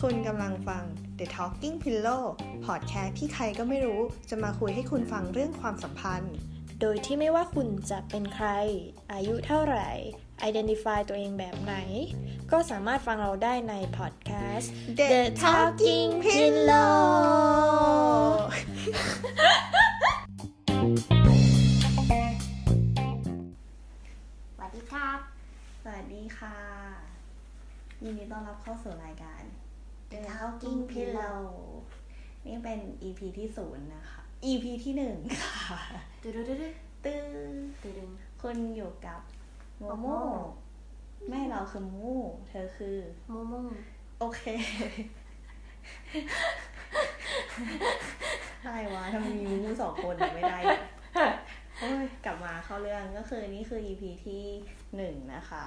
คุณกำลังฟัง The Talking Pillow พอดแคสต์ที่ใครก็ไม่รู้จะมาคุยให้คุณฟังเรื่องความสัมพันธ์ โดยที่ไม่ว่าคุณจะเป็นใคร อายุเท่าไหร่ identify ตัวเองแบบไหน ก็สามารถฟังเราได้ในพอดแคสต์ The Talking Pillow วัสดีค่ะ ยินดีต้อนรับเข้าสู่รายการ The Talking Pillow นี่เป็น EP ที่ศูนย์นะคะ EP ที่หนึ่งค่ะตึ๊ดตึ๊ดตึ๊ดตื้อตึ๊ดคุณอยู่กับโมโมโมโม่แม่เราคือมูเธอคือโมโมโอเคอะไรวะทำไมมีมูสองคนอะไม่ได้เลยโอ้ยกลับมาเข้าเรื่องก็คือนี่คือ EP ที่ หนึ่งนะคะ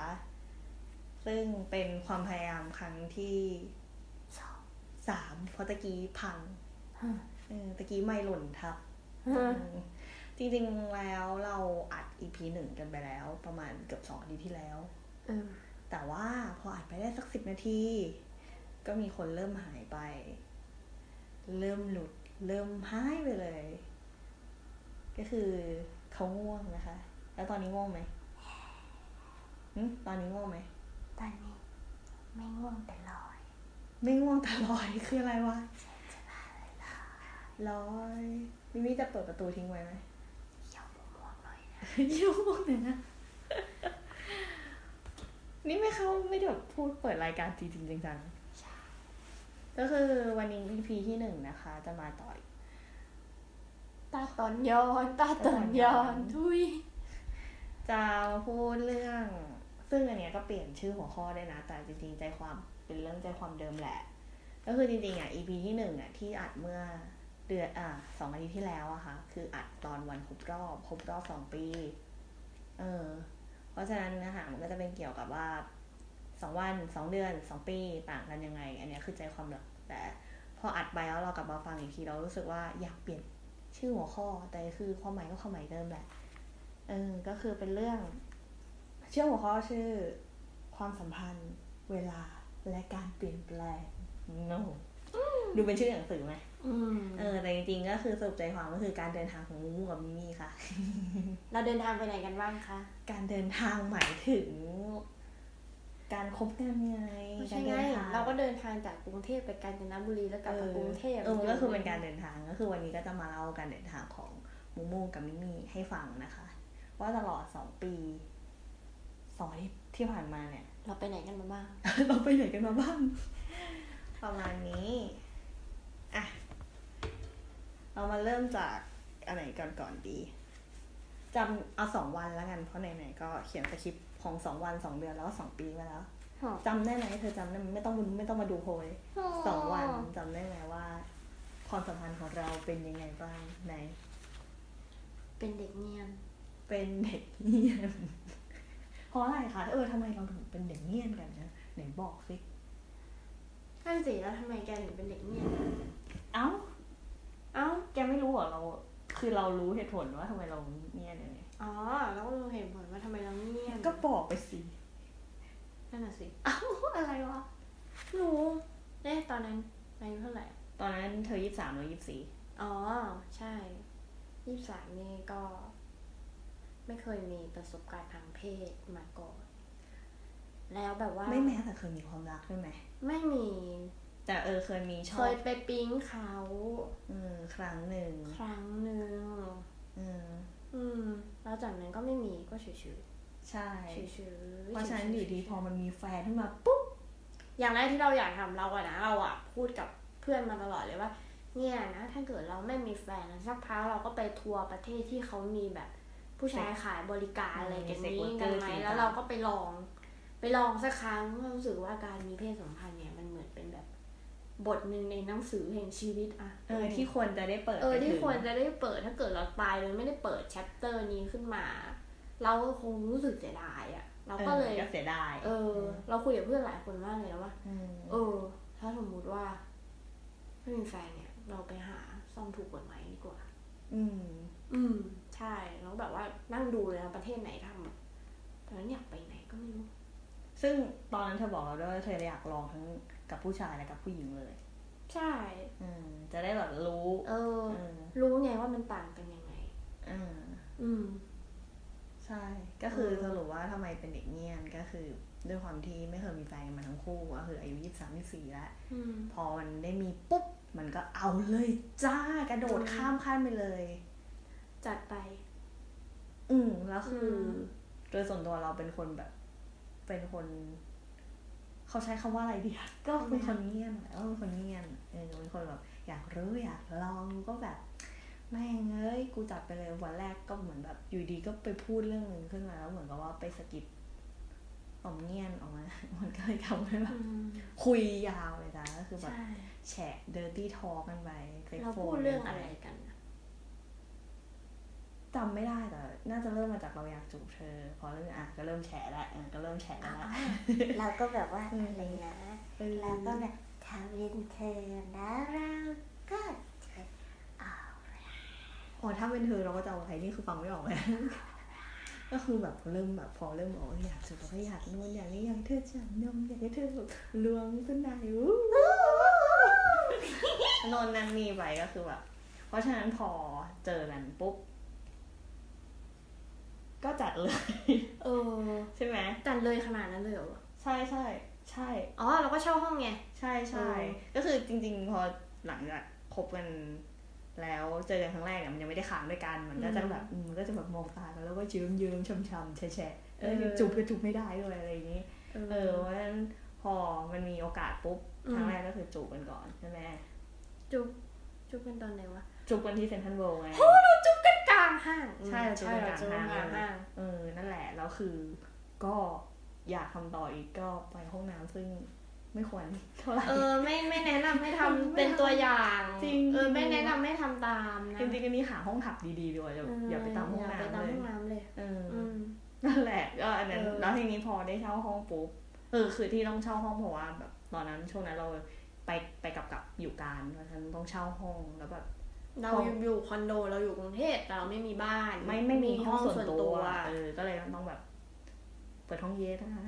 ซึ่งเป็นความพยายามครั้งที่สองสามเพราะตะกี้พังเออตะกี้ไม่หล่นทับจริงๆแล้วเราอัด EP หนึ่งกันไปแล้ว ประมาณเกือบสองอาทิตย์ที่แล้วเออแต่ว่าพออัดไปได้สักสิบนาที ก็มีคนเริ่มหายไป เริ่มหลุด เริ่มหายไปเลย ก็คือเขาง่วงนะคะ แล้วตอนนี้ง่วงไหมหึ ตอนนี้ง่วงไหม ตอนนี้ ไม่ง่วงแต่ลอย ไม่ง่วงแต่ลอยคืออะไรวะลอยมิมี่จะเปิดประตูทิ้งไว้ไหมยอมง่วงหน่อยนะยุ่งเลยนะ นี่ไม่เข้าไม่ได้แบบพูดเปิดรายการจริงจริงจังๆก็คือวันนี้ EP ที่หนึ่งนะคะ จะมาต่อยตาตอนย้อน ตาตอนย้อนทุยจะมาพูดเรื่อง ซึ่งอันเนี้ยก็เปลี่ยนชื่อหัวข้อได้นะ แต่จริงๆใจความเป็นเรื่องใจความเดิมแหละ ก็คือจริงๆอะ EP ที่หนึ่งอะที่อัดเมื่อเดือนอะสองอาทิตย์ที่แล้วอะค่ะ คืออัดตอนวันครบรอบครบรอบสองปี เออ เพราะฉะนั้นเนื้อหามันก็จะเป็นเกี่ยวกับว่าสองวันสองเดือนสองปีต่างกันยังไง อันนี้คือใจความหลักแต่พออัดไปแล้วเรากลับมาฟังอีกทีเรารู้สึกว่าอยากเปลี่ยนชื่อหัวข้อแต่คือความหมายก็ความหมายเดิมแหละเออก็คือเป็นเรื่อง ชื่อหัวข้อชื่อ ความสัมพันธ์ เวลาและการเปลี่ยนแปลง no ดูเป็นชื่อหนังสือไหมอืมเออ แต่จริงๆ ก็คือสรุปใจความก็คือการเดินทางของมูมูกับมิมี่ค่ะ เราเดินทางไปไหนกันบ้างคะ การเดินทางหมายถึง การคบกันไงไม่ใช่การไงเดินทางเราก็เดินทางจากกรุงเทพไปกาญจนบุรีแล้วกลับมากรุงเทพเออมันก็คือเป็นการเดินทางก็คือวันนี้ก็จะมาเล่าการเดินทางของมูมูกับมิมี่ให้ฟังนะคะ ว่าตลอดสองปี สองอาทิตย์ที่ผ่านมาเนี่ย เราไปไหนกันมาบ้าง เราไปไหนกันมาบ้าง ประมาณนี้ อะ เรามาเริ่มจากอะไรก่อนก่อนดีจำเอาสองวันแล้วกันเพราะไหนๆก็เขียนสคริปต์ของสองวันสองเดือนแล้วก็สองปีมาแล้วจำได้ไหมเธอจำได้ไหมไม่ต้องไม่ต้องมาดูโพยสองวันจำได้ไหมว่า ความสัมพันธ์ของเราเป็นยังไงบ้างไหนเป็นเด็กเนียนเป็นเด็กเงียน เพราะอะไรคะเออทำไมเราถึงเป็นเด็กเงียนกันนะไหนบอกสินั่นสิแล้วทำไมแกถึงเป็นเด็กเนียนเอ้า เอ้า แกไม่รู้เหรอเรา คือเรารู้เหตุผลว่าทำไมเราเงียบยังไงอ๋อแล้วก็รู้เหตุผลว่าทำไมเราเงียบก็บอกไปสินั่นน่ะสิ เอ้าอะไรวะรู้เน่ตอนนั้นอายุเท่าไหร่ ตอนนั้นเธอยี่สามหรือยี่สี่อ๋อ ใช่ยี่สามนี่ก็ ไม่เคยมีประสบการณ์ทางเพศมาก่อน แล้วแบบว่า ไม่แม้แต่เคยมีความรักด้วยไหม ไม่มี แต่เออเคยมีชเคอบยไปปิ๊งเขาเออครั้งหนึ่ง ครั้งหนึ่งเอออืม แล้วจากนั้นก็ไม่มีก็เฉยๆ ใช่ เฉยๆ เพราะฉะนั้นอยู่ดีเฉๆพอมันมีแฟนขึ้นมาปุ๊บ อย่างแรกที่เราอยากทำเราอะนะเราอะพูดกับเพื่อนมาตลอดเลยว่าเนี่ยนะถ้าเกิดเราไม่มีแฟนนะสักพักเราก็ไปทัวร์ประเทศที่เขามีแบบ ผู้ชายขายบริการอะไรกันนี้กันไหมแล้วเราก็ไปลอง ไปลองสักครั้งรู้สึกว่าการมีเพศสัมพันธ์เนี่ยมันเหมือนเป็นแบบบทหนึ่งในหนังสือแห่งชีวิตอะเออที่ควรจะได้เปิด เออไปที่ถึงควรจะได้เปิดถ้าเกิดเราตายเลยไม่ได้เปิดแชปเตอร์นี้ขึ้นมา เราก็คงรู้สึกเสียดายอะเราก็เลยออก็เสียดายเออ เราคุยกับเพื่อนหลายคนมากเลยนะว่าอืมเออ ถ้าสมมุติว่าไม่มีแฟนเนี่ย เราไปหาซ่อมถูกกฎหมายดีกว่า อืม อืมใช่ แล้วแบบว่านั่งดูเลยนะประเทศไหนทำอะตอนนั้นอยากไปไหนก็ไม่รู้ ซึ่งตอนนั้นเธอบอกเราด้วยว่าเธออยากลองทั้งกับผู้ชายและกับผู้หญิงเลย ใช่ อืม จะได้แบบรู้ เออเออรู้ไงว่ามันต่างกันยังไงอ่าอืม ใช่ ก็คือเออสรุปว่าทำไมเป็นเด็กเงียนก็คือด้วยความที่ไม่เคยมีแฟนกันมาทั้งคู่ก็คืออายุยี่สามยี่สี่แล้วอืมพอมันได้มีปุ๊บ มันก็เอาเลยจ้ากระโดดอืมข้ามขั้นไปเลย จัดไป อืมแล้วคืออมโดยส่วนตัวเราเป็นคนแบบ เป็นคน เขาใช้คำว่าอะไรดีอะก็เป็นคนเงียบแหละก็เป็นคนเงียบเออเป็นคนแบบ อยากรู้อยากลองก็แบบแม่งเอ้ย กูจัดไปเลยวันแรกก็เหมือนแบบ อยู่ดีก็ไปพูดเรื่องหนึ่งขึ้นมาแล้วเหมือนกับว่าไปสะกิดออมเงียนออกมา มันก็เลยทำให้แบบอืมคุยยาวเลยจ้ะก็คือแบบใช่แฉะเดอร์ตี้ทอกันไปเราพูดเรื่องอะไรกันอะ จำไม่ได้แต่น่าจะเริ่มมาจากเราอยากจูบเธอ พอเริ่มอะก็เริ่มแฉะแล้วอะก็เริ่มแฉะแล้วเราก็แบบว่าอืมอะไรนะเออเราก็แบบทำเป็นเธอแล้วเราก็จะเอาอ๋อถ้าเป็นเธอเราก็จะเอาอะไรนี่คือฟังไม่ออกเลยก็คือแบบเริ่มแบบพอเริ่มบอกว่าอยากจูบเราก็อยากนู่นอยากนี่อยากให้เธอจับนมอยากให้เธอแบบล้วงขึ้นในอู้นนนั่นนี่ไปก็คือแบบเพราะฉะนั้นพอเจอกันปุ๊บ ก็จัดเลย เออ ใช่ไหมจัดเลยขนาดนั้นเลยเหรอใช่ใช่ใช่ อ๋อเราก็เช่าห้องไง ใช่ใช่เออก็คือจริง ๆ พอหลังจากคบกันแล้วเจอกันครั้งแรกเนี่ยมันยังไม่ได้ค้างด้วยกัน มันก็จะแบบอืมมันก็จะแบบมองตากันแล้วก็เยิ้มเยิ้มช้ำช้ำๆแฉะแฉะเออจูบก็จูบไม่ได้ด้วยอะไรอย่างนี้เอเออเพราะฉะนั้นพอมันมีโอกาสปุ๊บอืมครั้งแรกก็คือจูบกันก่อนใช่ไหมจุบจุบกันตอนไหนวะจูบกันที่เซนทรัลเวิลด์ไงจุบกันก ลางห้างใช่เราจูบกันกลางใช่เรจูบกันกลางห้าห้างงเออนั่นแหละแล้วคือก็อยากทำต่ออีกก็ไปห้องน้ำซึ่งไม่ควรเท่าไหร่เออไม่ไม่แนะนำให้ทำไม่เป็นตัวอย่างจริงเออไม่แนะนำให้ทำตามนะจริงๆอันนี้หาห้องถับดีๆด้วยอย่าอย่าไปตามห้องอย่าไปน้ำตามเลยห้องน้ำเลยเออออืมนั่นแหละก็อันนั้นเออแล้วทีนี้พอได้เช่าห้องปุ๊บเออคือที่ต้องเช่าห้องเพราะว่าแบบตอนนั้นช่วงนั้นเราไปไปกับกับอยู่การเพราะฉะนั้นต้องเช่าห้องแล้วแบบ เราห้องอยู่อยู่คอนโดเราอยู่กรุงเทพแต่เราไม่มีบ้าน ไม่ไม่มีห้องส่วนตัวเออก็เลยต้องแบบ เปิดห้องเย็นนะคะ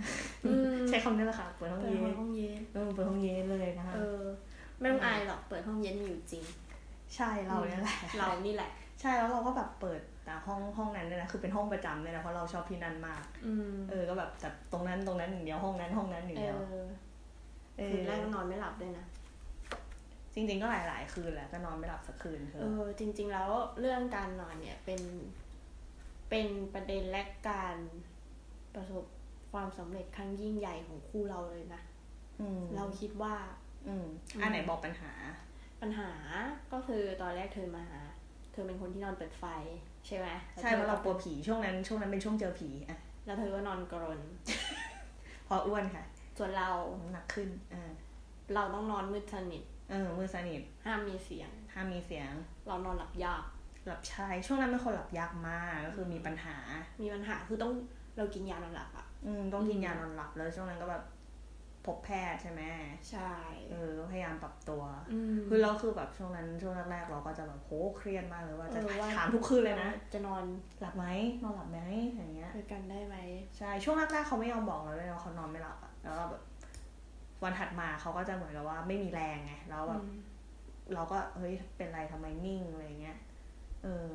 อืมใช้คำนี้แหละค่ะเปิดห้องเปิดเย็นห้องเย็นเออเปิดห้องเย็นเลยนะคะเออไม่ต้องอายหรอกเปิดห้องเย็นมีอยู่จริง ใช่เราเนี่ยแหละเรานี่แหละ ใช่แล้วเราก็แบบเปิดแต่ห้องห้องนั้นเนี่ยนะคือเป็นห้องประจำเลยนะเพราะเราชอบที่นั่นมากอืมเออ ก็แบบแต่ตรงนั้นตรงนั้นอย่างเดียวห้องนั้นห้องนั้นอย่างเอเดียวอเอคือนแรกก็นอนไม่หลับด้วยนะ จริง ๆ ก็หลายๆคืนแหละก็นอนไม่หลับสักคืนเธเอออจริง ๆ แล้วเรื่องการนอนเนี่ยเป็น เป็นประเด็นและการประสบความสำเร็จครั้งยิ่งใหญ่ของคู่เราเลยนะอืมเราคิดว่า อืมอันไหนบอกปัญหา ปัญหาก็คือตอนแรกเธอมาหา เธอเป็นคนที่นอนเปิดไฟ ใช่ไหมใช่เพราะเรากลัวผีช่วงนั้น ช่วงนั้นเป็นช่วงเจอผีอะแล้วเธอก็นอนกรนเพออ้วนค่ะ ส่วนเราน้ำหนักขึ้นอ่าเราต้องนอนมืดสนิท เออมือสนิทห้ามมีเสียง ห้ามมีเสียง เรานอนหลับยากหลับชายช่วงนั้นเป็นคนหลับยากมากก็คือมีปัญหา มีปัญหาคือต้องเรากินยานอนหลับอะอืมต้องกินอืมยานอนหลับแล้วช่วงนั้นก็แบบพบแพทย์ใช่ไหมใช่เออก็พยายามปรับตัวอืมคือเราคือแบบช่วงนั้นช่วงแรกๆเราก็จะแบบโหเครียดมากเลยว่าจะเออว่าถามทุกคืนเลยนะ จะนอนหลับไหมนอนหลับไหมอย่างเงี้ยด้วยกันได้ไหมใช่ช่วงแรกๆเขาไม่ยอมบอกเราเลยว่าเขานอนไม่หลับอะแล้วก็แบบ วันถัดมาเขาก็จะเหมือนกับว่าไม่มีแรงไงแล้วแบบอืมเราก็เฮ้ยเป็นไรทำไมนิ่งอะไรเงี้ยเออ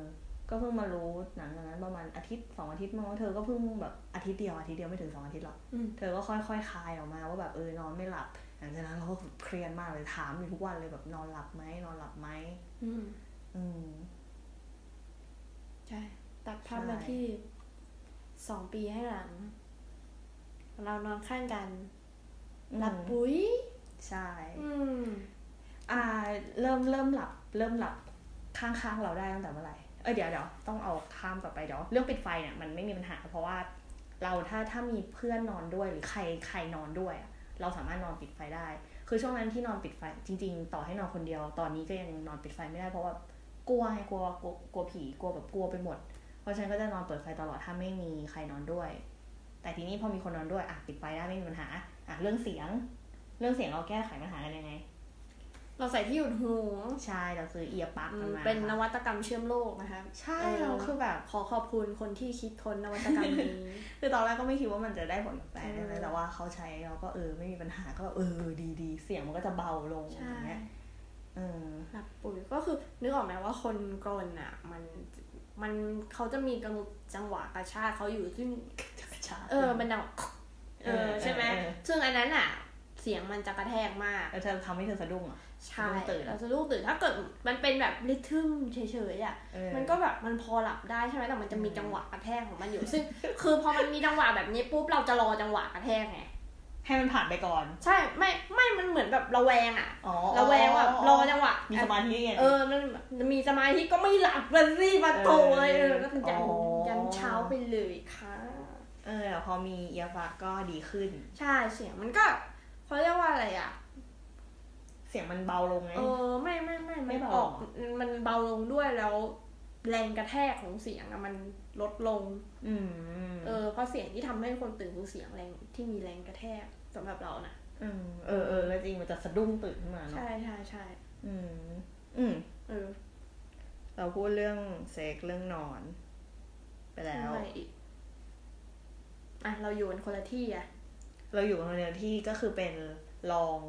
ก็เพิ่งมารู้หลังจากนั้นประมาณอาทิตย์สองอาทิตย์มั้งเธอก็เพิ่งแบบอาทิตย์เดียวอาทิตย์เดียวไม่ถึงสองอาทิตย์หรอกอืมเธอก็ค่อยๆคลายออกมาว่าแบบเออนอนไม่หลับหลังจากนั้นเราก็เครียดมากเลยถามอยู่ทุกวันเลยแบบนอนหลับไหมนอนหลับไหมอืมอืมใช่ตัดภาพใช่มาที่สองปีให้หลัง เรานอนข้างกัน หลับอืมปุ๋ย ใช่อืมอ่า เริ่มเริ่มหลับ เริ่มหลับข้างๆเราได้ตั้งแต่เมื่อไหร่เอ้ยเดี๋ยวเดี๋ยวต้องเอาข้ามกลับไปเดี๋ยวเรื่องปิดไฟเนี่ยมันไม่มีปัญหา เพราะว่าเราถ้าถ้ามีเพื่อนนอนด้วยหรือใครใครนอนด้วยอะเราสามารถนอนปิดไฟได้ คือช่วงนั้นที่นอนปิดไฟ จริง ๆ ต่อให้นอนคนเดียว ตอนนี้ก็ยังนอนปิดไฟไม่ได้เพราะว่ากลัวไงกลัวกลัวกลัวผีกลัวแบบกลัวไปหมด เพราะฉะนั้นก็จะนอนเปิดไฟตลอดถ้าไม่มีใครนอนด้วย แต่ทีนี้พอมีคนนอนด้วยอะปิดไฟได้ไม่มีปัญหา อะเรื่องเสียง เรื่องเสียงเราแก้ไขปัญหากันยังไง เราใส่ที่หยุดหูใช่เราซื้อเอียปักอืมันมมาเป็นนค่ะวัตกรรมเชื่อมโลกนะคะ ใช่เออเราคือแบบขอขอบคุณคนที่คิดค้นนวัตกรรมนี้คือตอนแรกก็ไม่คิดว่ามันจะได้ผลกับแฟนเออนะแต่ว่าเขาใช้เราก็เออไม่มีปัญหาก็แบบเออดีดีเสียงมันก็จะเบาลงอใช่ย่างเงี้ยเออหลับปุ๋ยก็คือนึกออกไหมว่าคนกรนอะ มันมันเขาจะมีกังจังหวะกระชากเขาอยู่ซึ่งเออมันดัง เออใช่ไหมเออซึ่งอันนั้นอะ เสียงมันจะกระแทกมากแล้วเธอทำให้เธอสะดุ้งเหรอะใช่สะดุ้งตื่นเราจะลูกตื่นถ้าเกิดมันเป็นแบบริทึมเฉยๆอะเออมันก็แบบมันพอหลับได้ใช่ไหมแต่มันจะมีอืมจังหวะกระแทกของมันอยู่ ซึ่ง คือพอมันมีจังหวะแบบนี้ปุ๊บเราจะรอจังหวะกระแทกไงให้มันผ่านไปก่อน ใช่ไม่ไม่มันเหมือนแบบระแวงอะอ๋อระแวงแบบรอจังหวะมีสมาธิไงเออมันมันมีสมาธิก็ไม่หลับมันรีบมาโตเลยเออก็เป็นยันอ๋อยันเช้าไปเลยค่ะเออแต่พอมีเอียฟักก็ดีขึ้น ใช่เสียงมันก็เขาเรียกว่าอะไรอะ เสียงมันเบาลงไงเออไม่ไม่ไม่ไม่มันเบาออกมันเบาลงด้วยแล้ว แรงกระแทกของเสียงอะมันลดลง อืมเออเพราะเสียงที่ทำให้คนตื่นคือเสียงแรงที่มีแรงกระแทกสำหรับเรานะอืมเออเออแล้วจริงมันจะสะดุ้งตื่นขึ้นมาเนาะใช่ใช่ใช่อืม อืมเออ เราพูดเรื่องเซ็กเรื่องนอน ไปแล้วอะไรอีก อะเราอยู่กันคนละที่อะ เราอยู่ในที่ก็คือเป็น long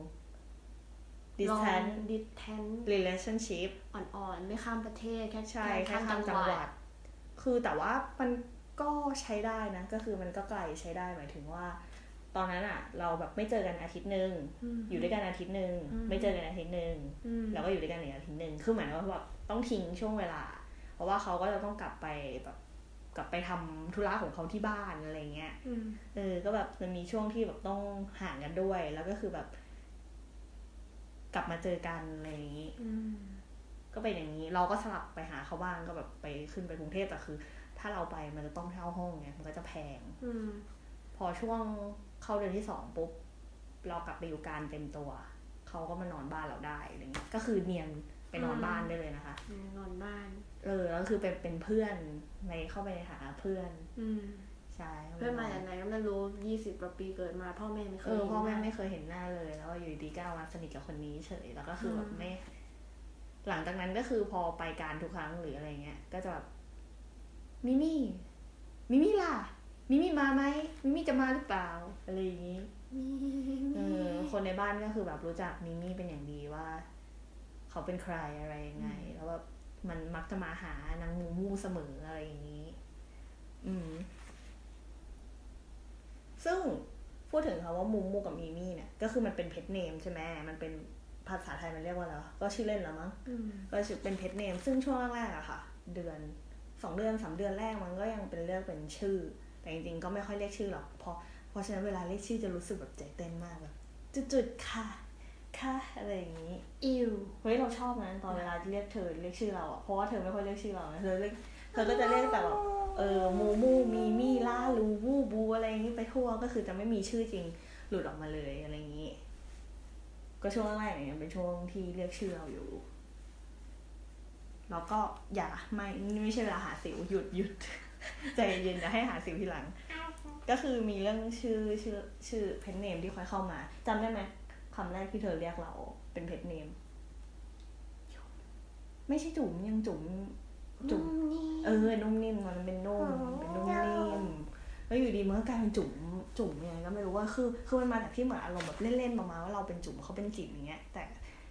distance ดิสแทน relationship อ่อนๆ ไม่ข้ามประเทศแค่ใช่แค่ข้ามจังหวัด คือแต่ว่ามันก็ใช้ได้นะ ก็คือมันก็ไกลใช้ได้หมายถึงว่า ตอนนั้นอะเราแบบไม่เจอกันอาทิตย์หนึ่งมอยู่ด้วยกันอาทิตย์หนึ่งอืมไม่เจอกันอาทิตย์หนึ่งอืมแล้วก็อยู่ด้วยกันอีกอาทิตย์หนึ่งคือหมายว่าแบบต้องทิ้งช่วงเวลา เพราะว่าเขาก็จะต้องกลับไปแบบก ลับไปทำธุระของเขาที่บ้านอะไรเงี้ยอืมเออ ก็แบบมันมีช่วงที่แบบต้องห่างกันด้วย แล้วก็คือแบบ กลับมาเจอกันอะไรอย่างนี้อืมก็เป็นอย่างนี้ เราก็สลับไปหาเขาบ้างก็แบบไปขึ้นไปกรุงเทพแต่คือ ถ้าเราไปมันจะต้องเช่าห้องไงมันก็จะแพงอืมพอช่วงเข้าเดือนที่สองปุ๊บเรากลับไปอยู่การเต็มตัว เขาก็มานอนบ้านเราได้อะไรเงี้ยก็คือเนียน ไปนอนบ้านได้เลยนะคะ นอนบ้าน เออแล้วคือเป็นเป็นเพื่อนในเข้าไปในฐานะเพื่อน อืมใช่เพื่อนมาจากไหนก็ไม่รู้ยี่สิบกว่าปีเกิดมา พ่อแม่ไม่เคเอยอเห็นพ่อแม่หน้าไม่เคยเห็นหน้าเลย แล้วอยู่ดีๆก็มาสนิทกับคนนี้เฉยแล้วก็คือแบบอืมไม่ หลังจากนั้นก็คือพอไปการทุกครั้งหรืออะไรเงี้ย ก็จะแบบมิมี่มิมี่ล่ะมิมี่มาไหมมิมี่จะมาหรือเปล่าอะไรอย่างนี้เออคนในบ้านก็คือแบบรู้จักมิมี่เป็นอย่างดีว่า เขาเป็นใครอะไรยังไง แล้วแบบมันมักจะมาหานางมูมูเสมออะไรอย่างนี้ อืม ซึ่งพูดถึงคำว่ามูมูกับมิมี่เนี่ย ก็คือมันเป็นเพจเนมใช่ไหมมันเป็นภาษาไทยมันเรียกว่าอะไรวะก็ชื่อเล่นแล้วมั้งอืมก็ชื่อเป็นเพจเนม ซึ่งช่วงแรกๆอะค่ะ เดือนสองเดือนสามเดือนแรกมันก็ยังเป็นเรียกเป็นชื่อ แต่จริงๆก็ไม่ค่อยเรียกชื่อหรอกเพราะเพราะฉะนั้นเวลาเรียกชื่อจะรู้สึกแบบใจเต้นมากแบบจุดๆค่ะ ค่ะอะไรอย่างนี้อิวเฮ้ยเราชอบนะตอนเวลาที่เรียกเธอเรียกชื่อเราอะเพราะว่าเธอไม่ค่อยเรียกชื่อเรานะเธอเรียกเธอก็จะเรียกแต่แบบเออมูมูมีมี่ล่าลูวูบูอะไรอย่างนี้ไปทั่วก็คือจะไม่มีชื่อจริงหลุดออกมาเลยอะไรอย่างนี้ ก็ช่วงแรกๆเนี่ยเป็นช่วงที่เรียกชื่อเราอยู่แล้วก็อย่าไม่นี่ไม่ใช่เวลาหาสิวหยุดหยุดใจเย็นอย่าให้หาสิวทีหลัง ก็คือมีเรื่องชื่อชื่อชื่อเพนเนมที่ค่อยเข้ามาจำได้ไหม คำแรกที่เธอเรียกเราเป็นเพนเนม ไม่ใช่จุ๋มยังจุ๋มจุ๋มเออนุ่มนิ่มมันเป็นนุ่มเป็นนุ่มนิ่มแล้วอยู่ดีมันก็กลายเป็นจุ๋มจุ๋มยังไงก็ไม่รู้ว่าคือคือมันมาจากที่เหมือนอารมณ์แบบเล่นๆประมาณว่าเราเป็นจุ๋มเขาเป็นจิ๋มอย่างเงี้ย แต่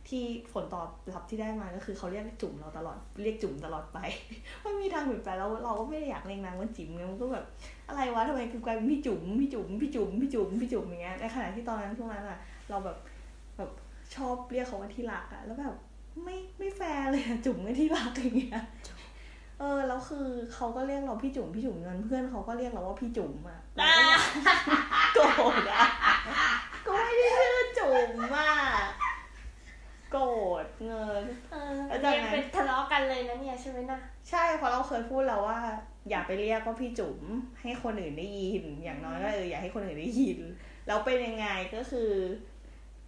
ที่ผลตอบรับที่ได้มาก็คือเขาเรียกจุ๋มเราตลอดเรียกจุ๋มตลอดไปไม่มีทางเปลี่ยนแปลงแล้วเราก็ไม่ได้อยากเรียกนางว่าจิ๋มไงมันก็แบบอะไรวะทำไมคือกลายเป็นพี่จุ๋มพี่จุ๋มพี่จุ๋มพี่จุ๋มพี่จุ๋มอย่างเงี้ยในขณะที่ตอนนั้นช่วงนั้นอะ เราแบบแบบชอบเรียกเขาว่าที่รักอะแล้วแบบไม่ไม่แฟร์เลยอะจุ๋มกับที่รักอย่างเงี้ยเออแล้วคือเขาก็เรียกเราพี่จุ๋มพี่จุ๋มเงินเพื่อนเขาก็เรียกเราว่าพี่จุ๋มอะเราก็แบบโกรธอะก็ไม่ได้ชื่อจุ๋มอะโกรธเงินเออแล้วจากนั้นเนี่ยเป็นทะเลาะกันเลยนะเนี่ยใช่ไหมนะใช่เพราะเราเคยพูดแล้วว่า อย่าไปเรียกว่าพี่จุ๋มให้คนอื่นได้ยิน อย่างน้อยก็เอออย่าให้คนอื่นได้ยินแล้วเป็นยังไงก็คือ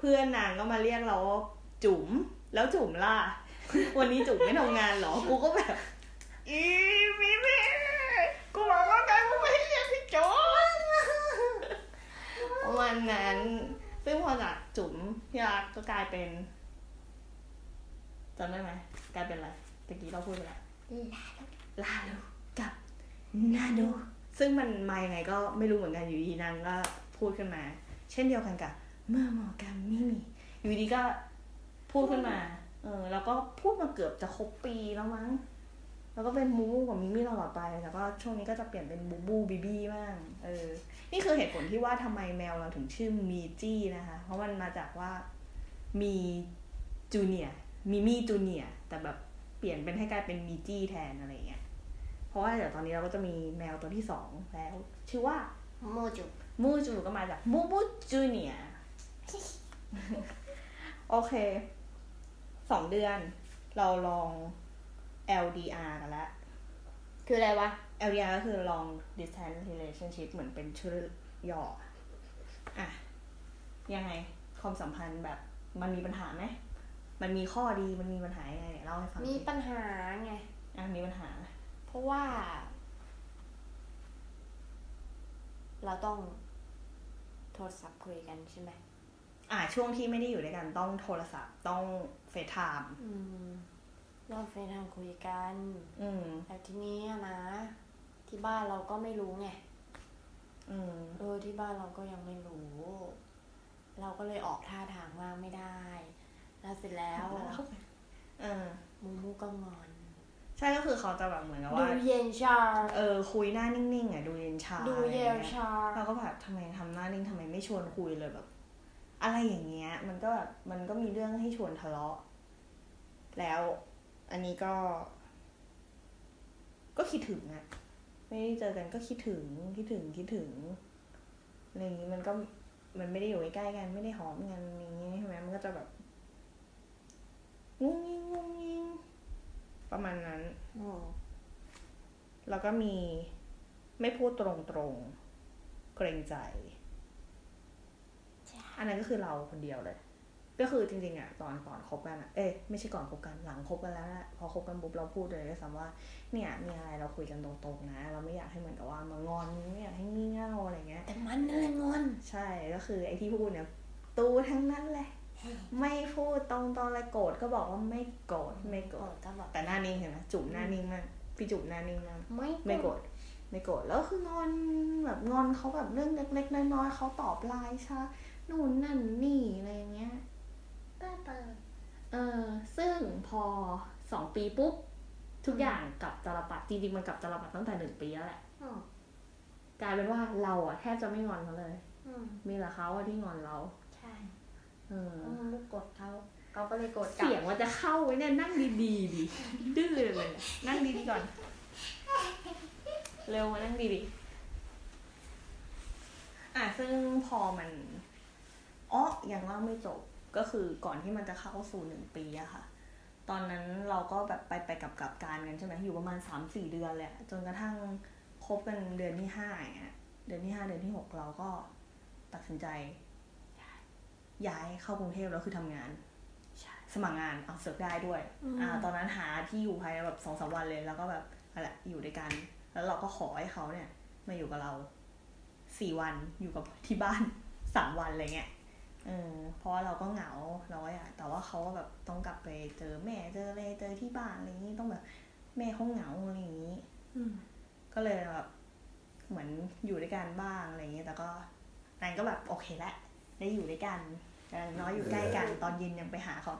เพื่อนนางก็มาเรียกเราว่าจุ๋ม แล้วจุ๋มล่ะ วันนี้จุ๋มไม่ทำงานเหรอ กูก็แบบ อีมีมีกูบอกว่าไงกูไม่ให้เรียกพี่จุ๋มประมาณนั้น ซึ่งพอจากจุ๋มพี่รักก็กลายเป็นจำได้ไหมกลายเป็นอะไรตะกี้เราพูดไปแล้วลาลูลาลูกับนาโดซึ่งมันมายังไงก็ไม่รู้เหมือนกันอยู่ดีนางก็พูดขึ้นมา เช่นเดียวกันกับ เมื่อหมอกับมิมี อยู่ดีก็พูดขึ้นมา เออ แล้วก็พูดมาเกือบจะครบปีแล้วมั้ง แล้วก็เป็นมูมูกับมิมี่ตลอดไปแต่ก็ช่วงนี้ก็จะเปลี่ยนเป็นบูบูบีบี้บ้าง เออ นี่คือเหตุผลที่ว่าทำไมแมวเราถึงชื่อมีจี้นะคะ เพราะมันมาจากว่ามี Junior มิมี่ Junior แต่แบบเปลี่ยนเป็นให้กลายเป็นมีจี้แทนอะไรอย่างเงี้ย เพราะว่าเดี๋ยวตอนนี้เราก็จะมีแมวตัวที่สองแล้ว ชื่อว่ามูจู มูจูก็มาจากมูมูจูเนียร์ โอเค สองเดือน เราลอง LDR กันแล้วคืออะไรวะ LDR ก็คือ long distance relationship เหมือนเป็นชื่อย่ออะ ยังไง ความสัมพันธ์แบบ มันมีปัญหาไหม มันมีข้อดี มันมีปัญหายังไงเดี๋ยวเล่าให้ฟัง มีสิปัญหาไง อะ มีปัญหา เพราะว่า เราต้องโทรศัพท์คุยกันใช่ไหม อะช่วงที่ไม่ได้อยู่ด้วยกันต้องโทรศัพท์ต้อง FaceTime อืมเรา FaceTime คุยกันอืมแต่ทีนี้อะนะ ที่บ้านเราก็ไม่รู้ไงอืมเออที่บ้านเราก็ยังไม่รู้ เราก็เลยออกท่าทางมากไม่ได้ แล้วเสร็จแล้วเออมูมูก็งอน ใช่ก็คือเขาจะแบบเหมือนกับดูว่าเย็นชาเออคุยหน้านิ่งๆอะดูเย็นชาดูเย็นชาเราก็แบบทำไมทำหน้านิ่งทำไมไม่ชวนคุยเลยแบบ อะไรอย่างเงี้ย มันก็แบบมันก็มีเรื่องให้ชวนทะเลาะ แล้วอันนี้ก็ ก็คิดถึงอะไม่ได้เจอกันก็คิดถึงคิดถึงคิดถึงอะไรอย่างงี้มันก็มันไม่ได้อยู่ใกล้ๆกันไม่ได้หอมกันอย่างงี้ใช่ไหมมันก็จะแบบงุ้งยิงงุ้งยิงประมาณนั้นอืมแล้วก็มีไม่พูดตรงๆ เกรงใจ อันนั้นก็คือเราคนเดียวเลย ก็คือจริงๆอะตอนก่อนคบกันอะเอ้ยไม่ใช่ก่อนคบกันหลังคบกันแล้วแหละพอคบกันปุ๊บเราพูดเลยด้วยซ้ำว่าเนี่ยมีอะไรเราคุยกันตรงๆนะ เราไม่อยากให้เหมือนกับว่ามางอนไม่อยากให้งี่เง่าอะไรเงี้ย แต่มันนั่นแหละงอน ใช่ก็คือไอ้ที่พูดเนี่ยตูทั้งนั้นเลยไม่พูดตรงๆเลยโกรธก็บอกว่าไม่โกรธไม่โกรธก็บอกแต่หน้านิ่งเห็นไหมจุ๋มหน้านิ่งมากพี่จุ๋มหน้านิ่งมากไม่ไม่โกรธ ไม่โกรธแล้วคืองอนแบบงอนเขาแบบเรื่องเล็กๆน้อยๆเขาตอบไลน์ช้านู่นนั่นนี่อะไรอย่างเงี้ยป้าเปิดเออซึ่งพอสองปีปุ๊บทุกอย่างกลับจรปัดจริงๆมันกลับจรปัดตั้งแต่หนึ่งปีแล้วแหละอืมกลายเป็นว่าเราอะแทบจะไม่งอนเขาเลยอืมมีแต่เขาอะที่งอนเรา ใช่เอออืมลูกกดเขาเขาก็เลยกดกลับเสียงว่าจะเข้าไว้เนี่ยนั่งดีๆดิดื้อเลยเนี่ยนั่งดีๆก่อน เร็วมานั่งดีๆอะซึ่งพอมันอ๋อยังเล่าไม่จบก็คือก่อนที่มันจะเข้าสู่หนึ่งปีอะค่ะ ตอนนั้นเราก็แบบไปไปกับกับการกันใช่ไหมอยู่ประมาณสามสี่เดือนเลยอะจนกระทั่งคบกันเดือนที่ห้าอย่างเงี้ยเดือนที่ห้าเดือนที่หกเราก็ตัดสินใจ ย้ายเข้ากรุงเทพแล้วคือทำงานสมัครงานเอาเสิร์ฟได้ด้วย อ่า ตอนนั้นหาที่อยู่ภายในแบบสองสามวันเลย แล้วก็แบบอะไรอยู่ด้วยกัน แล้วเราก็ขอให้เขาเนี่ย มาอยู่กับเราสี่วันอยู่กับที่บ้านสามวันอะไรเงี้ยเออเพราะว่าเราก็เหงาเราก็อยากแต่ว่าเขาก็แบบต้องกลับไปเจอแม่เจออะไรเจอที่บ้านอะไรอย่างนี้ต้องแบบ แม่เขาเหงาอะไรอย่างนี้อืมก็เลยแบบเหมือนอยู่ด้วยกันบ้างอะไรอย่างเงี้ยแต่ก็นายก็แบบโอเคแหละได้อยู่ด้วยกันแต่อย่างน้อยอยู่ใกล้กันตอนเย็นยังไปหาเขา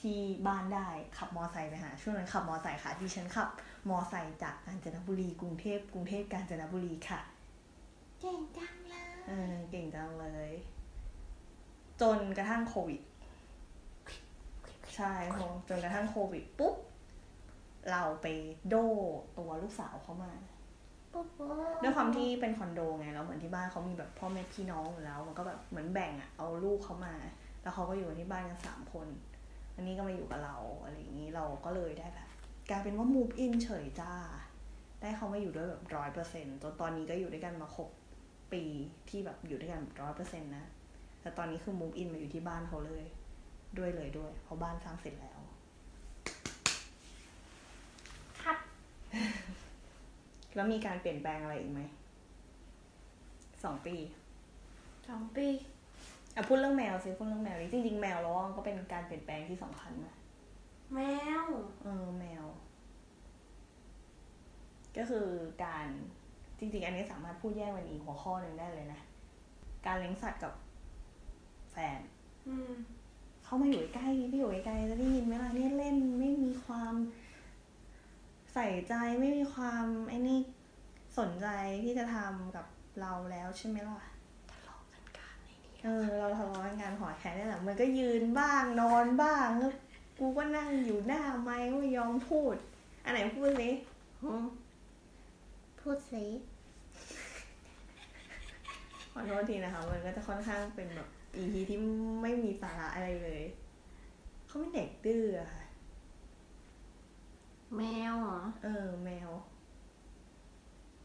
ที่บ้านได้ขับมอไซค์ไปหาช่วงนั้นขับมอไซค์ค่ะที่ฉันขับ มอไซค์จากกาญจนบุรีกรุงเทพกรุงเทพกาญจนบุรีค่ะ เก่งจังเลยเออเก่งจังเลย จนกระทั่งโควิด ใช่จนกระทั่งโควิดปุ๊บเราไปโดตัวลูกสาวเขามาปุ๊บปุ๊บด้วยความที่เป็นคอนโดไงแล้วเหมือนที่บ้านเขามีแบบพ่อแม่พี่น้องอยู่แล้ว มันก็แบบเหมือนแบ่งอะเอาลูกเขามา แล้วเขาก็อยู่กันที่บ้านกันสามคน อันนี้ก็มาอยู่กับเราอะไรอย่างนี้เราก็เลยได้แบบ กลายเป็นว่า move in เฉยจ้า ได้เขามาอยู่ด้วยแบบร้อยเปอร์เซ็นต์จนตอนนี้ก็อยู่ด้วยกันมาหกปีที่แบบอยู่ด้วยกันร้อยเปอร์เซ็นต์นะ แต่ตอนนี้คือ move in มาอยู่ที่บ้านเขาเลย ด้วยเลยด้วย เพราะบ้านสร้างเสร็จแล้ว ครับ แล้วมีการเปลี่ยนแปลงอะไรอีกไหม สองปีสองปีอะพูดเรื่องแมวสิพูดเรื่องแมวดิจริงๆ แมวเราว่ามันก็เป็นการเปลี่ยนแปลงที่สำคัญนะแมว เออแมว ก็คือการจริงๆ อันนี้สามารถพูดแยกเป็นอีกหัวข้อหนึ่งได้เลยนะ การเลี้ยงสัตว์กับแฟนอืมเข้ามาอยู่ใกล้ๆพี่อยู่ใกล้ๆจะได้ยินไหมล่ะเนี่ยเล่นไม่มีความใส่ใจไม่มีความไอ้นี่สนใจที่จะทำกับเราแล้วใช่ไหมล่ะทะเลาะกันกลางในนี้เออเราทะเลาะกันงานหอแคนี่แหละมันก็ยืนบ้างนอนบ้างแล้วกูก็นั่งอยู่หน้าไม้ไม่ยอมพูด อันไหนพูดสิหืม พูดสิขอโทษทีนะคะ มันก็จะค่อนข้างเป็นแบบอีพีที่ไม่มีสาระอะไรเลย เขาเป็นเด็กดื้ออะค่ะ แมวเหรอ เออ แมว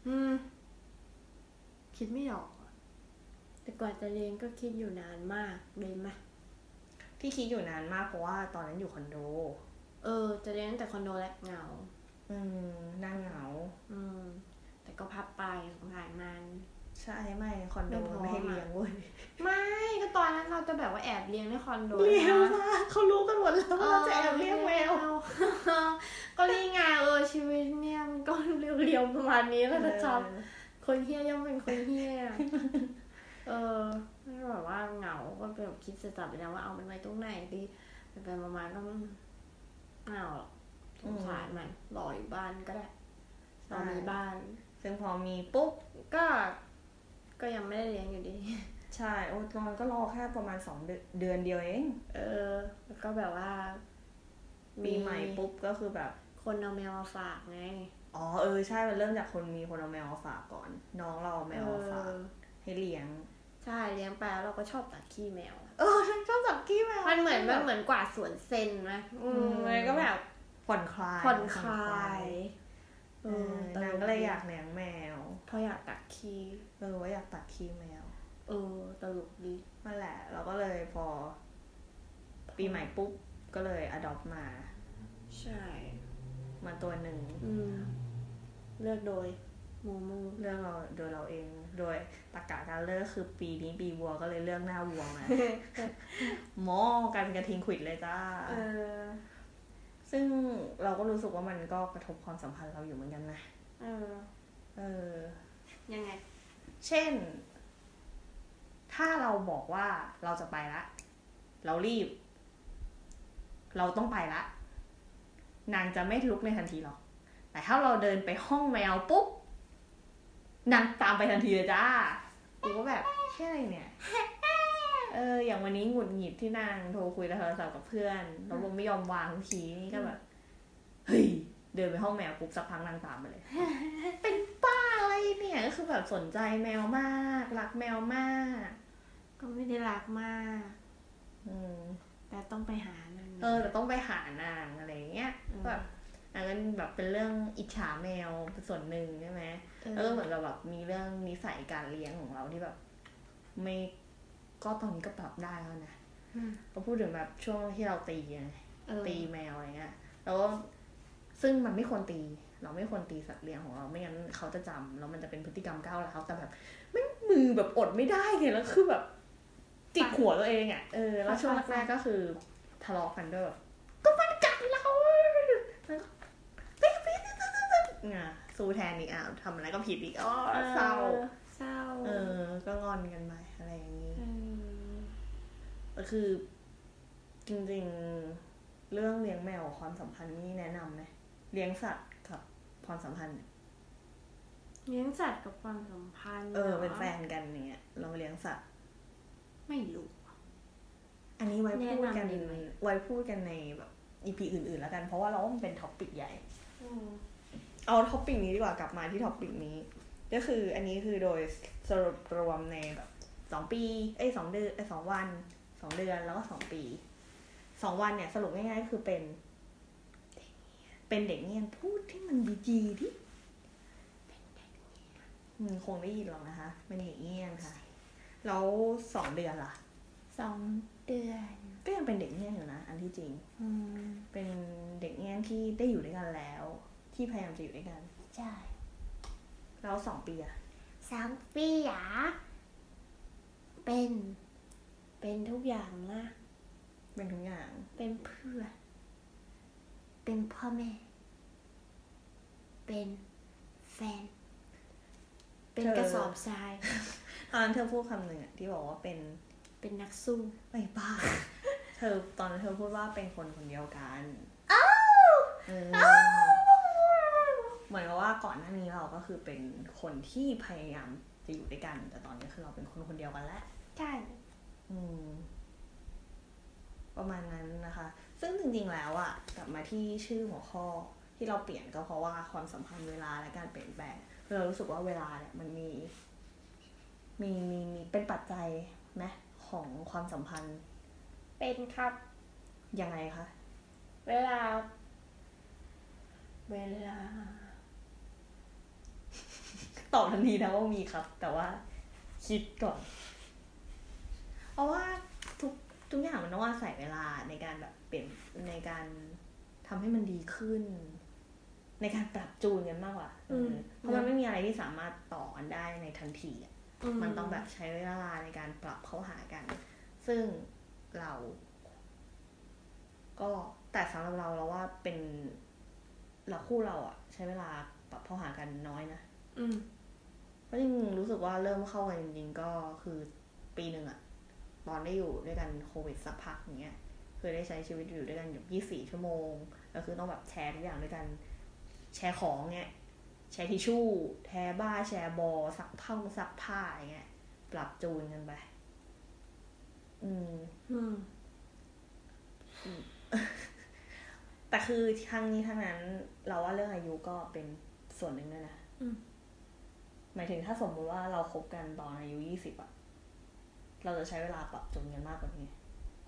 อืม คิดไม่ออกอะแต่กว่าจะเรียนก็คิดอยู่นานมากเลยไหมที่คิดอยู่นานมากเพราะว่าตอนนั้นอยู่คอนโด เออ จะเรียนตั้งแต่คอนโดแรกเหงา อืมนั่งเหงา อืม แต่ก็พับไปผ่านมัน ใช่ไม่คอนโดไม่พอ ไม่ให้เลี้ยงเว้ยไม่ก็ตอนนั้นเราจะแบบว่าแอบเลี้ยงในคอนโดเลี้ยงนะมากเขารู้กันหมดแล้วว่าเราจะแอบเลี้ยงแมว ก็นี่ไงเออชีวิตเนี่ยมันก็เรียวๆประมาณนี้แล้วจะจำ คนเฮี้ยย่อมเป็นคนเฮี้ย เออไม่แบบว่าเหงา ก็แบบคิดจะจับไปแล้วว่าเอามันไว้ตรงไหนดีแต่ไปประมาณก็ไม่เอาหรอกสงสารมันรออยู่บ้านก็ได้รอมีบ้าน ซึ่งพอมีปุ๊บก็ก็ยังไม่ได้เลี้ยงอยู่ดี ใช่โอ้ตอนก็รอแค่ประมาณสองเดือนเดือนเดียวเอง เออ แล้วก็แบบว่าปีใหม่ปุ๊บก็คือแบบ คนเอาแมวมาฝากไง อ๋อเออใช่ มันเริ่มจากคนมีคนเอาแมวมาฝากก่อน น้องเราเอาแมวมาฝากเออให้เลี้ยง ใช่เลี้ยงไปแล้วเราก็ชอบตัดขี้แมว เออฉันชอบสับกี้แมว มันเหมือนมันเหมือนกวาดสวนเซนไหมอืมอืมมันก็แบบผ่อนคลายผ่อนคลายเออ นางก็เลยอยากเลี้ยงแมวเพราะอยากตัดขี้เออว่าอยากตัดขี้แมว เออตลกดีนั่นแหละ เราก็เลยพอ ปีใหม่ปุ๊บ ก็เลย adopt มา ใช่ มาตัวหนึ่งอืมเลือกโดยหมูมูเรื่องเราโดยเราเอง โดยตากาการเลิกคือปีนี้ปีวัวก็เลยเลือกหน้าวัวมาหมอกันกระทิงขวิดเลยจ้า เออ ซึ่งเราก็รู้สึกว่ามันก็กระทบความสัมพันธ์เราอยู่เหมือนกันนะเออ เออ ยังไง เช่น ถ้าเราบอกว่าเราจะไปละ เรารีบ เราต้องไปละ นางจะไม่ลุกในทันทีหรอก แต่ถ้าเราเดินไปห้องแมวปุ๊บ นางตามไปทันทีเลยจ้ากูก็แบบแค่อะไรเนี่ยเอออย่างวันนี้หงุดหงิดที่นางโทรคุยโทรศัพท์กับเพื่อนแล้วมันไม่ยอมวางทุกทีนี่ก็แบบเฮ้ยเดินไปห้องแมวปุ๊บสักพักนางตามมาเลย เป็นป้าอะไรเนี่ยก็คือแบบสนใจแมวมากรักแมวมาก ก็ไม่ได้รักมาก อืมแต่ต้องไปหามันเออแต่ต้องไปหานางอะไรอย่างเงี้ยอืมแบบอันนั้นแบบเป็นเรื่องอิจฉาแมวเป็นส่วนหนึ่งใช่ไหมเออแล้วก็เหมือนกับแบบมีเรื่องนิสัยการเลี้ยงของเราที่แบบ ไม่ ก็ตอนนี้ก็ปรับได้แล้วนะอืมก็พูดถึงแบบช่วงที่เราตีไงเออตีแมวอะไรเงี้ยแล้วก็ซึ่งมันไม่ควรตี เราไม่ควรตีสัตว์เลี้ยงของเราไม่งั้นเขาจะจำแล้วมันจะเป็นพฤติกรรมก้าวร้าวแต่แบบไม่มือแบบอดไม่ได้ไงแล้วคือแบบจิกหัวตัวเองอะเออแล้วช่วงแรกๆก็คือทะเลาะกันด้วยแบบก็มันกัดเราแล้วก็ปิ๊กปิ๊กปิ๊กปิ๊กปิ๊กอะสู้แทนอีกอะทำอะไรก็ผิดอีกอ๋อเศร้า เศร้า เออ ก็งอนกันไปอะไรอย่างนี้เออก็คือ จริงๆ เรื่องเลี้ยงแมวกับความสัมพันธ์นี่แนะนำไหมเลี้ยงสัตว์กับความสัมพันธ์เนี่ยเลี้ยงสัตว์กับความสัมพันธ์เออหรเป็นแฟนกันอย่างเงี้ยเราเลี้ยงสัตว์ ไม่รู้ อันนี้ไว้พูดกันแนะนำดีไหม ไว้พูดกันในแบบ EP อื่นๆแล้วกัน เพราะว่าเราว่ามันเป็น topic ใหญ่อืมเอา topic นี้ดีกว่ากลับมาที่ topic นี้ ก็คืออันนี้คือโดยสรุปรวมในแบบสองปี เอ้ยสองเดือนเอ้ยสองวันสองเดือนแล้วก็สองปีสองวันเนี่ยสรุปง่ายๆคือเป็น เป็นเด็กเงียนพูดที่มันดีๆที่อืมคงได้ยินหรอกนะคะเป็นเด็กเงียนค่ะ แล้วสองเดือนล่ะสองเดือน ก็ยังเป็นเด็กเงียนอยู่นะ อันที่จริงอืมเป็นเด็กเงียนที่ได้อยู่ด้วยกันแล้ว ที่พยายามจะอยู่ด้วยกันใช่ แล้วสองปีอะสามปีหรอเป็น เป็นทุกอย่างนะ เป็นทุกอย่าง เป็นเพื่อนเเป็นพ่อแม่ เป็นแฟน เป็นกระสอบทรายตอนนั้นเธอพูดคำหนึ่งอะที่บอกว่าเป็น เป็นนักสู้ไม่บ้า เธอตอนนั้นเธอพูดว่าเป็นคนคนเดียวกันเออ เหมือนกับว่าก่อนหน้านี้เราก็คือเป็นคนที่พยายามจะอยู่ด้วยกัน แต่ตอนนี้คือเราเป็นคนคนเดียวกันแล้วใช่อืม ประมาณนั้นนะคะ ซึ่งจริงๆแล้วอะกลับมาที่ชื่อหัวข้อที่เราเปลี่ยนก็เพราะว่าความสัมพันธ์เวลาและการเปลี่ยนแปลงคือเรารู้สึกว่าเวลาเนี่ยมันมี มีมีมีเป็นปัจจัยไหมของความสัมพันธ์ เป็นครับ ยังไงคะ เวลา เวลา ตอบทันทีนะว่ามีครับ แต่ว่าคิดก่อน เพราะว่าทุกทุกอย่างมันต้องอาศัยเวลาในการแบบเปลี่ยนในการทำให้มันดีขึ้น ในการปรับจูนกันมากกว่าเอออมเพราะมันไม่มีอะไรที่สามารถต่อกันได้ในทันทีอะมันต้องแบบใช้เวลาในการปรับเข้าหากัน ซึ่งเรา ก็แต่สำหรับเราเราว่าเป็นเราคู่เราอะใช้เวลาปรับเข้าหากันน้อยนะอืม เพราะจริงๆรู้สึกว่าเริ่มเข้ากันจริงๆก็คือปีหนึ่งอะตอนได้อยู่ด้วยกันโควิดสักพักอย่างเงี้ยคือได้ใช้ชีวิตอยู่ด้วยกันอยู่ยี่สี่ชั่วโมงแล้วคือต้องแบบแชร์ทุกอย่างด้วยกัน แชร์ของเงี้ยแชร์ทิชชู่แชร์บ้าแชร์บอซักผ้าซักผ้าอย่างเงี้ยปรับจูนกันไป อืมอืมแต่คือทั้งนี้ทั้งนั้น เราว่าเรื่องอายุก็เป็นส่วนหนึ่งด้วยนะอืม หมายถึงถ้าสมมุติว่าเราคบกันตอนอายุยี่สิบอะเราจะใช้เวลาปรับจูนกันมากกว่านี้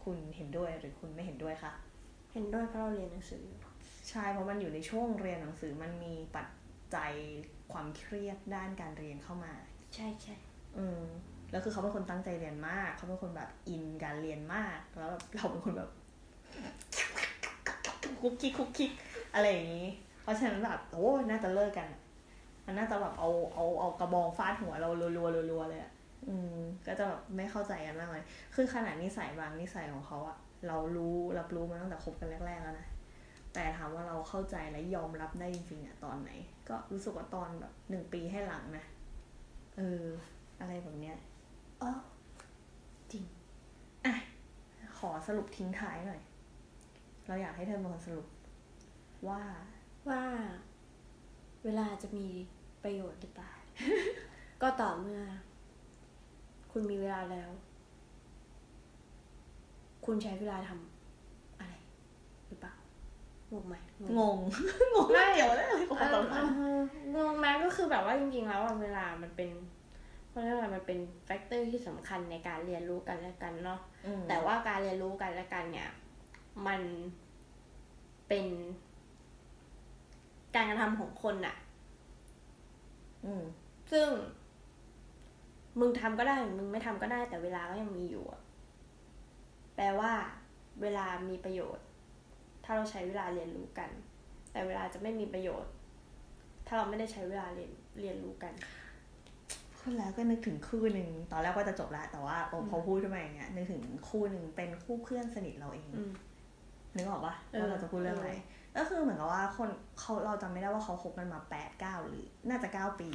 คุณเห็นด้วยหรือคุณไม่เห็นด้วยคะเห็นด้วยเพราะเราเรียนหนังสืออยู่ใช่เพราะมันอยู่ในช่วงเรียนหนังสือมันมีปัจจัยความเครียดด้านการเรียนเข้ามา ใช่ใช่อืมแล้วคือเขาเป็นคนตั้งใจเรียนมาก เขาเป็นคนแบบอินการเรียนมาก แล้วแบบเราเป็นคนแบบคุกคิกคุกคิกอะไรอย่างนี้ เพราะฉะนั้นแบบโอ้น่าจะเลิกกันอะ มันน่าจะแบบเอาเอาเอากระบองฟาดหัวเรารัวๆรัวๆเลยอะอืม ก็จะแบบไม่เข้าใจกันมากเลยคือขนาดนิสัยบางนิสัยของเขาอะเรารู้รับรู้มาตั้งแต่คบกันแรกๆแล้วนะแต่ถามว่าเราเข้าใจและยอมรับได้จริงๆอะตอนไหน ก็รู้สึกว่าตอนแบบหนึ่งปีให้หลังนะเออ อะไรแบบเนี้ยอ๋ออะขอสรุปทิ้งท้ายหน่อย เราอยากให้เธอเป็นคนสรุปว่าว่า เวลาจะมี ประโยชน์หรือเปล่า ก็ต่อเมื่อ คุณมีเวลาแล้ว คุณใช้เวลาทำอะไรหรือเปล่างงไหมงง งงงงไม่เกี่ยวเลยกับความสัมพันธ์เอองงไหมก็คือแบบว่าจริงๆแล้วอะเวลามันเป็นเพราะว่ามันเป็นแฟกเตอร์ที่สำคัญในการเรียนรู้กันและกันเนาะอืมแต่ว่าการเรียนรู้กันและกันเนี่ย มันเป็น การกระทำของคนน่ะอืม ซึ่ง มึงทำก็ได้ มึงไม่ทำก็ได้ แต่เวลาก็ยังมีอยู่อะแปลว่า เวลามีประโยชน์ ถ้าเราใช้เวลาเรียนรู้กัน แต่เวลาจะไม่มีประโยชน์ ถ้าเราไม่ได้ใช้เวลาเรียนเรียนรู้กันพูดแล้วก็นึกถึงคู่หนึ่งตอนแรกว่าจะจบแล้วแต่ว่าพอพอพูดขึ้นมาอย่างเงี้ยนึกถึงคู่หนึ่งเป็นคู่เพื่อนสนิทเราเองอืมนึกออกปะเออว่าเราจะพูดเรื่องอะไร ก็คือเหมือนกับว่าคนเขาเราจำไม่ได้ว่าเขาคบกันมาแปดเก้าหรือน่าจะเก้าปี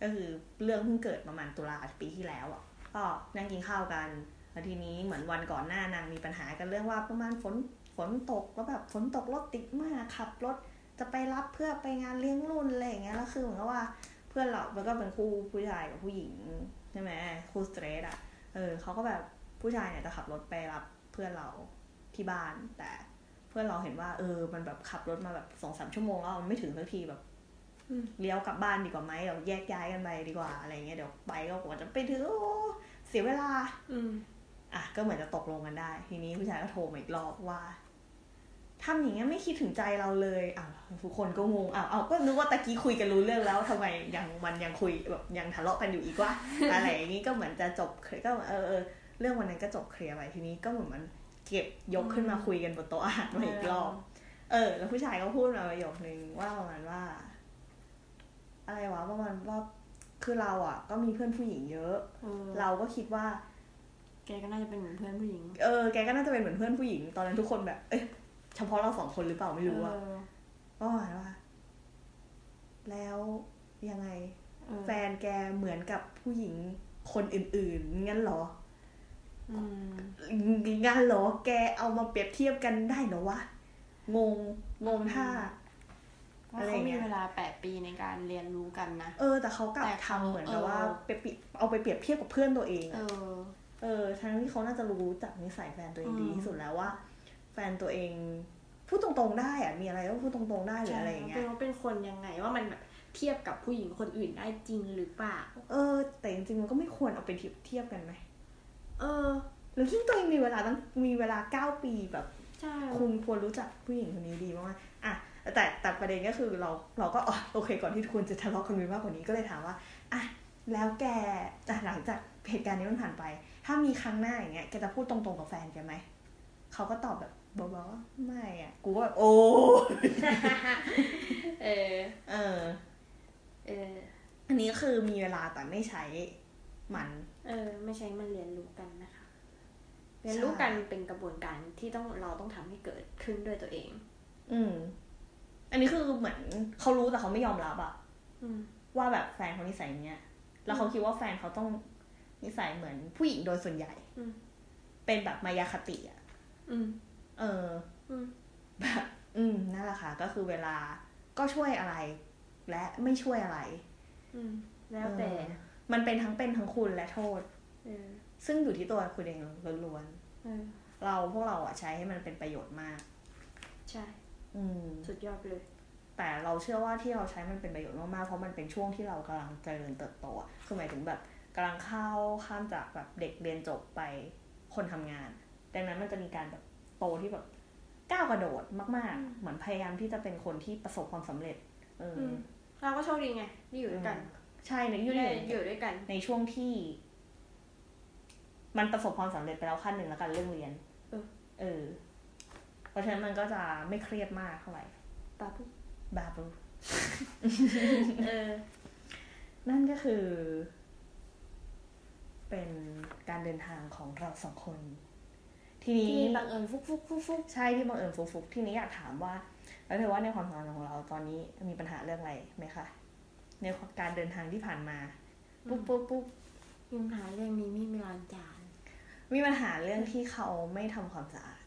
ก็คือเรื่องเพิ่งเกิดประมาณตุลาปีที่แล้วอะก็นั่งกินข้าวกันแล้วทีนี้เหมือนวันก่อนหน้านางมีปัญหากันเรื่องว่าประมาณฝนฝนตกแล้วแบบฝนตกรถติดมากขับรถจะไปรับเพื่อไปงานเลี้ยงรุ่นอะไรอย่างเงี้ยแล้วคือเหมือนกับว่าเพื่อนเรามันก็เป็นคู่ผู้ชายกับผู้หญิงใช่ไหมคู่สเตรทอะเออเขาก็แบบผู้ชายเนี่ยจะขับรถไปรับเพื่อนเราที่บ้านแต่ พื่อนเราเห็นว่าเออ มันแบบขับรถมาแบบสองสามชั่วโมงแล้วมันไม่ถึงสักทีแบบอืมเลี้ยวกลับบ้านดีกว่าไหมเราแยกย้ายกันไปดีกว่าอะไรเงี้ยเดี๋ยวไปก็กว่าจะไปถึงโอ้เสียเวลา อืมอะก็เหมือนจะตกลงกันได้ ทีนี้ผู้ชายก็โทรมาอีกรอบว่าทำอย่างเงี้ยไม่คิดถึงใจเราเลยอ้าวทุกคนก็งงอ้าวอ้าวก็นึกว่าตะกี้คุยกันรู้เรื่องแล้วทำไมยังมันยังคุยแบบยังทะเลาะกันอยู่อีกว่าอะไรอย่างงี้ก็เหมือนจะจบเคลียร์ก็เออเออเรื่องวันนั้นก็จบเคลียร์ไปทีนี้ก็เหมือนมัน เก็บยกขึ้นมาคุยกันบนโต๊ะอาหารมาอีกรอบ เออ แล้วผู้ชายก็พูดมาประโยคนึงว่าประมาณว่า อะไรวะประมาณว่าคือเราอะ ก็มีเพื่อนผู้หญิงเยอะเออเราก็คิดว่า แกก็น่าจะเป็นเหมือนเพื่อนผู้หญิง เออ แกก็น่าจะเป็นเหมือนเพื่อนผู้หญิง ตอนนั้นทุกคนแบบ เอ้ยเฉพาะเราสองคนหรือเปล่าไม่รู้อะเออก็หมายว่า แล้วยังไงเออแฟนแกเหมือนกับผู้หญิงคนอื่น ๆ งั้นเหรอ อืมงั้นเหรอแกเอามาเปรียบเทียบกันได้เหรอวะ งง งงท่าว่าอะไรเขาเงี้มียเวลาแปดปีในการเรียนรู้กันนะ เออ แต่เขากลับแต่เขาทำเหมือนกับเออว่าไปปิเอาไปเปรียบเทียบกับเพื่อนตัวเอง เออะอเออ ทั้งที่เขาน่าจะรู้จักนิสัยแฟนตัวเองอืมดีที่สุดแล้วว่า แฟนตัวเองพูดตรงๆได้อะมีอะไรก็พูดตรงๆได้หรืออะไรอย่างเงี้เป็ยนว่าเป็นคนยังไงว่ามันแบบเทียบกับผู้หญิงคนอื่นได้จริงหรือเปล่า เออ แต่จริงๆมันก็ไม่ควรเอาไปเทียบเทียบกันไหม เออหรือซึ่งตัวเองมีเวลาตั้งมีเวลาเก้าปีแบบใช่คุณควรรู้จักผู้หญิงคนนี้ดีมากๆอะแต่แต่ประเด็นก็คือเราเราก็อ๋อโอเคก่อนที่คุณจะทะเลาะกันไปมากกว่านี้ก็เลยถามว่าอะแล้วแกอะหลังจากเหตุการณ์นี้มันผ่านไป ถ้ามีครั้งหน้าอย่างเงี้ยแกจะพูดตรงๆกับแฟนแกไหมเขาก็ตอบแบบเบาๆว่าไม่อะ กูก็แบบโอ้เออ เออ เออ อันนี้ก็คือมีเวลาแต่ไม่ใช้ มัน เออ ไม่ใช่มันเรียนรู้กันนะคะเรียนรู้กันเป็นกระบวนการที่ต้องเราต้องทำให้เกิดขึ้นด้วยตัวเอง อืม อันนี้คือเหมือนเขารู้แต่เขาไม่ยอมรับอะอืมว่าแบบแฟนเขานิสัยเนี้ยแล้วเขาคิดว่าแฟนเขาต้องนิสัยเหมือนผู้หญิงโดยส่วนใหญ่อืมเป็นแบบมายาคติอะอืมเอออืมแบบ อืมนั่นแหละค่ะ ก็คือเวลาก็ช่วยอะไร และไม่ช่วยอะไร อืม แล้วแต่เออ มันเป็นทั้งเป็นทั้งคุณและโทษเออซึ่งอยู่ที่ตัวคุณเองล้วนเออๆเราพวกเราอะใช้ให้มันเป็นประโยชน์มาก ใช่ อืมสุดยอดเลย แต่เราเชื่อว่าที่เราใช้มันเป็นประโยชน์มากๆเพราะมันเป็นช่วงที่เรากำลังเจริญเติบโตอะคือหมายถึงแบบกำลังเข้าข้ามจากแบบเด็กเรียนจบไปคนทำงาน ดังนั้นมันจะมีการแบบโตที่แบบก้าวกระโดดมากอืมๆเหมือนพยายามที่จะเป็นคนที่ประสบความสำเร็จ เอออือมเราก็โชคดีไงที่อยู่ด้วยกัน ใช่ในยุคได้นี้อยู่ด้วยกัน ในช่วงที่ มันประสบความสำเร็จไปแล้วขั้นหนึ่งแล้วกันเรื่องเรียน เออเออเพราะฉะนั้นมันก็จะไม่เครียดมากเท่าไหร่ปาปุ๊บบาบูเออ นั่นก็คือ เป็นการเดินทางของเราสองคน ทีนี้ที่บังเอิญฟุกฟุกฟุกฟุกใช่ที่บังเอิญฟุกๆทีนี้อยากถามว่าแล้วเธอว่าในความสัมพันธ์ของเราตอนนี้มีปัญหาเรื่องอะไรไหมคะ ในการเดินทางที่ผ่านมา ปุ๊บปุ๊บปุ๊บมีปัญหาเรื่องนี้มีไม่ล้างจาน มีปัญหาเรื่องที่เขาไม่ทำความสะอาด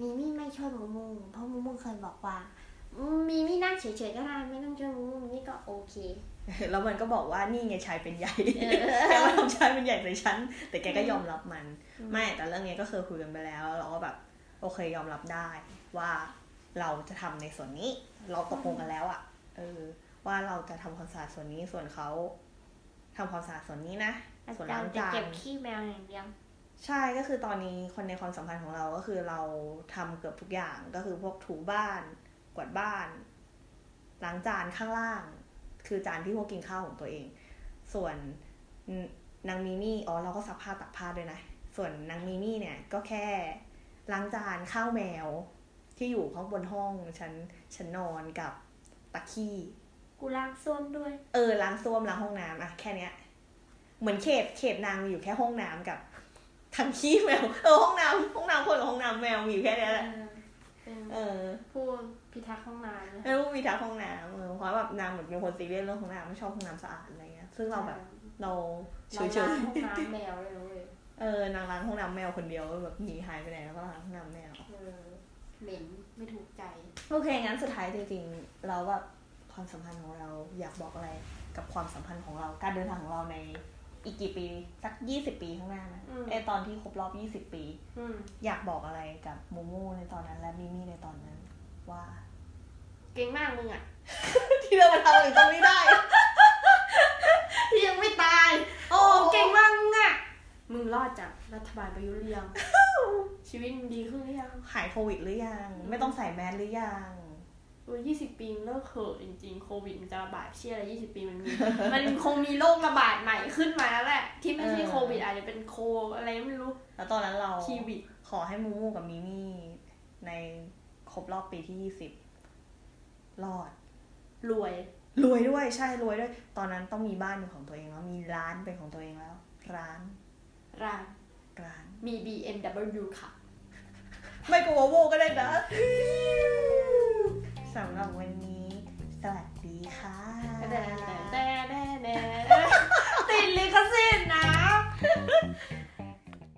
มีมี่ไม่ช่วยมูมูเพราะมูมูเคยบอกว่า มีมี่นั่งเฉยๆก็ได้ไม่ต้องช่วยมูมูนี่ก็โอเค แล้วมันก็บอกว่านี่ไงชายเป็นใหญ่เออแกมาทำชายเป็นใหญ่ใส่ฉัน แต่แกก็ยอมรับมัน ไม่แต่เรื่องนี้ก็เคยคุยกันไปแล้ว เราก็แบบโอเคยอมรับได้ว่าเราจะทำในส่วนนี้ เราตกลงกันแล้วอะเออ ว่าเราจะทำความสะอาดส่วนนี้ส่วนเขาทำความสะอาดส่วนนี้นะอาส่วนจารล้างย์จะจาเก็นบขี้แมวอย่างเดียวใช่ก็คือตอนนี้คนในความสัมพันธ์ของเราก็คือเราทำเกือบทุกอย่างก็คือพวกถูบ้าน กวาดบ้านล้างจานข้างล่าง คือจานที่พวกกินข้าวของตัวเอง ส่วนนางมิมี่อ๋อเราก็ซักผ้าตักผ้าด้วยนะ ส่วนนางมิมี่เนี่ยก็แค่ล้างจานข้าวแมวที่อยู่ข้างบนห้องฉันฉันนอนกับตะขี้ กูล้างส้วมด้วย เออล้างส้วมล้างห้องน้ำอะแค่เนี้ย เหมือนเขตเขตนางมีอยู่แค่ห้องน้ำกับทั้งขี้แมวเออห้องน้ำห้องน้ำคนกับห้องน้ำแมวมีอยู่แค่เนี้ยแหละเป็นเออผู้พิทักษ์ห้องน้ำนะแล้วมีทักห้องน้ำเออเพราะแบบนางเหมือนเป็นคนซีเรียสเรื่องห้องน้ำไม่ชอบห้องน้ำสะอาดอะไรเงี้ย ซึ่งเราแบบเราเฉเรายล้างๆห้องน้ำแมวเลยนะเว้ยเออนางล้างห้องน้ำแมวคนเดียวแบบหนีหายไปไหนแล้วก็ล้างห้องน้ำแมวเออเหม็นไม่ถูกใจ โอเคงั้นสุดท้ายจริงๆเราแบบ ความสัมพันธ์ของเราอยากบอกอะไรกับความสัมพันธ์ของเรา การเดินทางของเราในอีกกี่ปีสักยี่สิบปีข้างหน้านะอืมไอตอนที่ครบรอบยี่สิบปีอืมอยากบอกอะไรกับมูมูในตอนนั้น และมิมี่ในตอนนั้น ว่า เก่งมากมึงอะ ที่เรามาทำถึงตรงนี้ได้ ที่ยังไม่ตาย โอ้เก่งมากมึงอะมึงรอดจากรัฐบาลประยุทธ์หรือยังชีวิตมึงดีขึ้นหรือยังหายโควิดหรือยัง ไม่ต้องใส่แมสหรือยัง โอ้ยี่สิบปีมันเลิกเถอะจริงๆโควิดมันจะระบาดเชี่ยอะไรยี่สิบปีมันมีมันคงมีโรคระบาดใหม่ขึ้นมาแล้วแหละ ที่ไม่ใช่เออโควิดอาจจะเป็นโคอะไรไม่รู้ แล้วตอนนั้นเราคีวิดขอให้มูมูกับมิมี่ในครบรอบปีที่ยี่สิบรอด รวย รวยด้วยใช่รวยด้วย ตอนนั้นต้องมีบ้านเป็นของตัวเองแล้วมีร้านเป็นของตัวเองแล้ว ร้าน ร้านร้านมี BMW ค่ะพไม่ก็วอโวก็ได้นะ สำหรับวันนี้ สวัสดีค่ะแต่แต่แต่แต่ติดลิขสิทธิ์นะ